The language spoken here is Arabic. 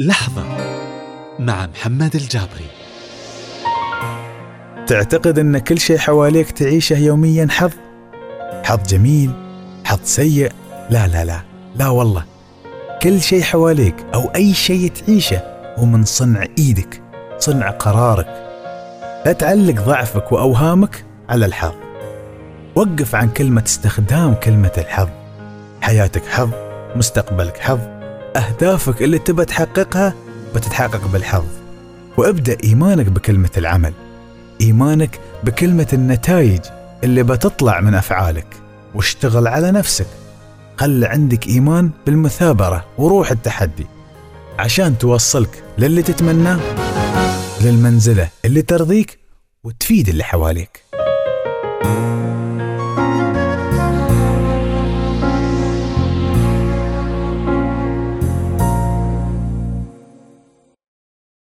لحظة مع محمد الجابري. تعتقد إن كل شيء حواليك تعيشه يوميا حظ؟ حظ جميل؟ حظ سيء؟ لا لا لا لا والله. كل شيء حواليك أو أي شيء تعيشه هو من صنع إيدك صنع قرارك. لا تعلق ضعفك وأوهامك على الحظ. وقف عن كلمة استخدام كلمة الحظ. حياتك حظ مستقبلك حظ. أهدافك اللي تبى تحققها بتتحقق بالحظ. وابدأ إيمانك بكلمة العمل. إيمانك بكلمة النتائج اللي بتطلع من أفعالك. واشتغل على نفسك. خلي عندك إيمان بالمثابرة وروح التحدي. عشان توصلك للي تتمناه. للمنزلة اللي ترضيك وتفيد اللي حواليك.